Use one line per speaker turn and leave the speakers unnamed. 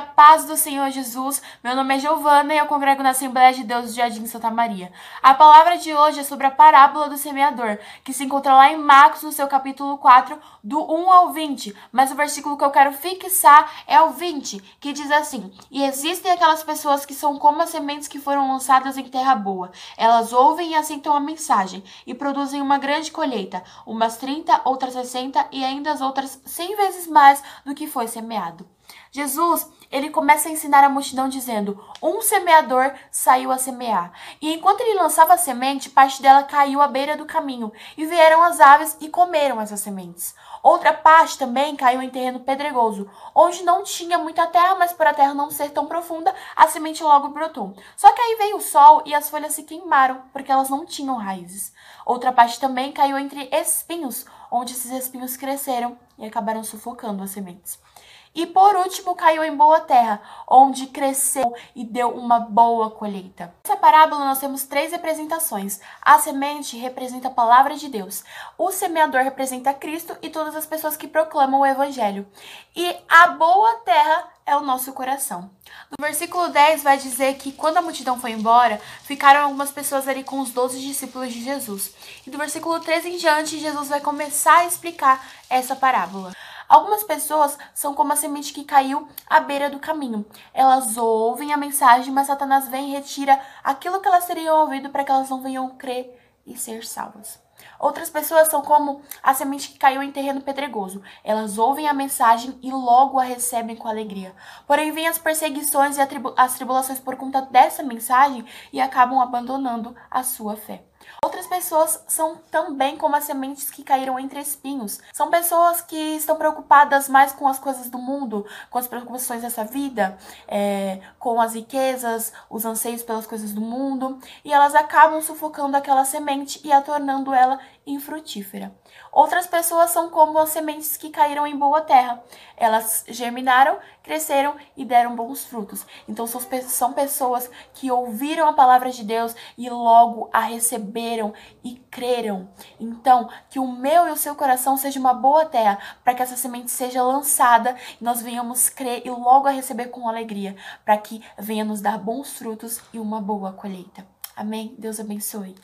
paz do Senhor Jesus. Meu nome é Giovana e eu congrego na Assembleia de Deus de Jardim Santa Maria. A palavra de hoje é sobre a parábola do semeador, que se encontra lá em Marcos, no seu capítulo 4, do 1 ao 20. Mas o versículo que eu quero fixar é o 20, que diz assim: E existem aquelas pessoas que são como as sementes que foram lançadas em terra boa. Elas ouvem e aceitam a mensagem e produzem uma grande colheita, umas 30, outras 60 e ainda as outras 100 vezes mais do que foi semeado. Jesus, ele começa a ensinar a multidão dizendo: Um semeador saiu a semear. E enquanto ele lançava a semente, parte dela caiu à beira do caminho, e vieram as aves e comeram essas sementes. Outra parte também caiu em terreno pedregoso, onde não tinha muita terra, mas por a terra não ser tão profunda, a semente logo brotou. Só que aí veio o sol e as folhas se queimaram, porque elas não tinham raízes. Outra parte também caiu entre espinhos, onde esses espinhos cresceram e acabaram sufocando as sementes. E por último, caiu em boa terra, onde cresceu e deu uma boa colheita. Nessa parábola, nós temos três representações. A semente representa a palavra de Deus, o semeador representa Cristo e todas as pessoas que proclamam o evangelho. E a boa terra é o nosso coração. No versículo 10 vai dizer que quando a multidão foi embora, ficaram algumas pessoas ali com os doze discípulos de Jesus. E do versículo 13 em diante, Jesus vai começar a explicar essa parábola. Algumas pessoas são como a semente que caiu à beira do caminho. Elas ouvem a mensagem, mas Satanás vem e retira aquilo que elas teriam ouvido para que elas não venham crer e ser salvas. Outras pessoas são como a semente que caiu em terreno pedregoso. Elas ouvem a mensagem e logo a recebem com alegria. Porém, vêm as perseguições e as tribulações por conta dessa mensagem e acabam abandonando a sua fé. Outras pessoas são também como as sementes que caíram entre espinhos. São pessoas que estão preocupadas mais com as coisas do mundo, com as preocupações dessa vida, é, com as riquezas, os anseios pelas coisas do mundo, e elas acabam sufocando aquela semente e a tornando ela infrutífera. Outras pessoas são como as sementes que caíram em boa terra. Elas germinaram, cresceram e deram bons frutos. Então são pessoas que ouviram a palavra de Deus e logo a receberam e creram. Então, que o meu e o seu coração seja uma boa terra, para que essa semente seja lançada e nós venhamos crer e logo a receber com alegria, para que venha nos dar bons frutos e uma boa colheita. Amém? Deus abençoe.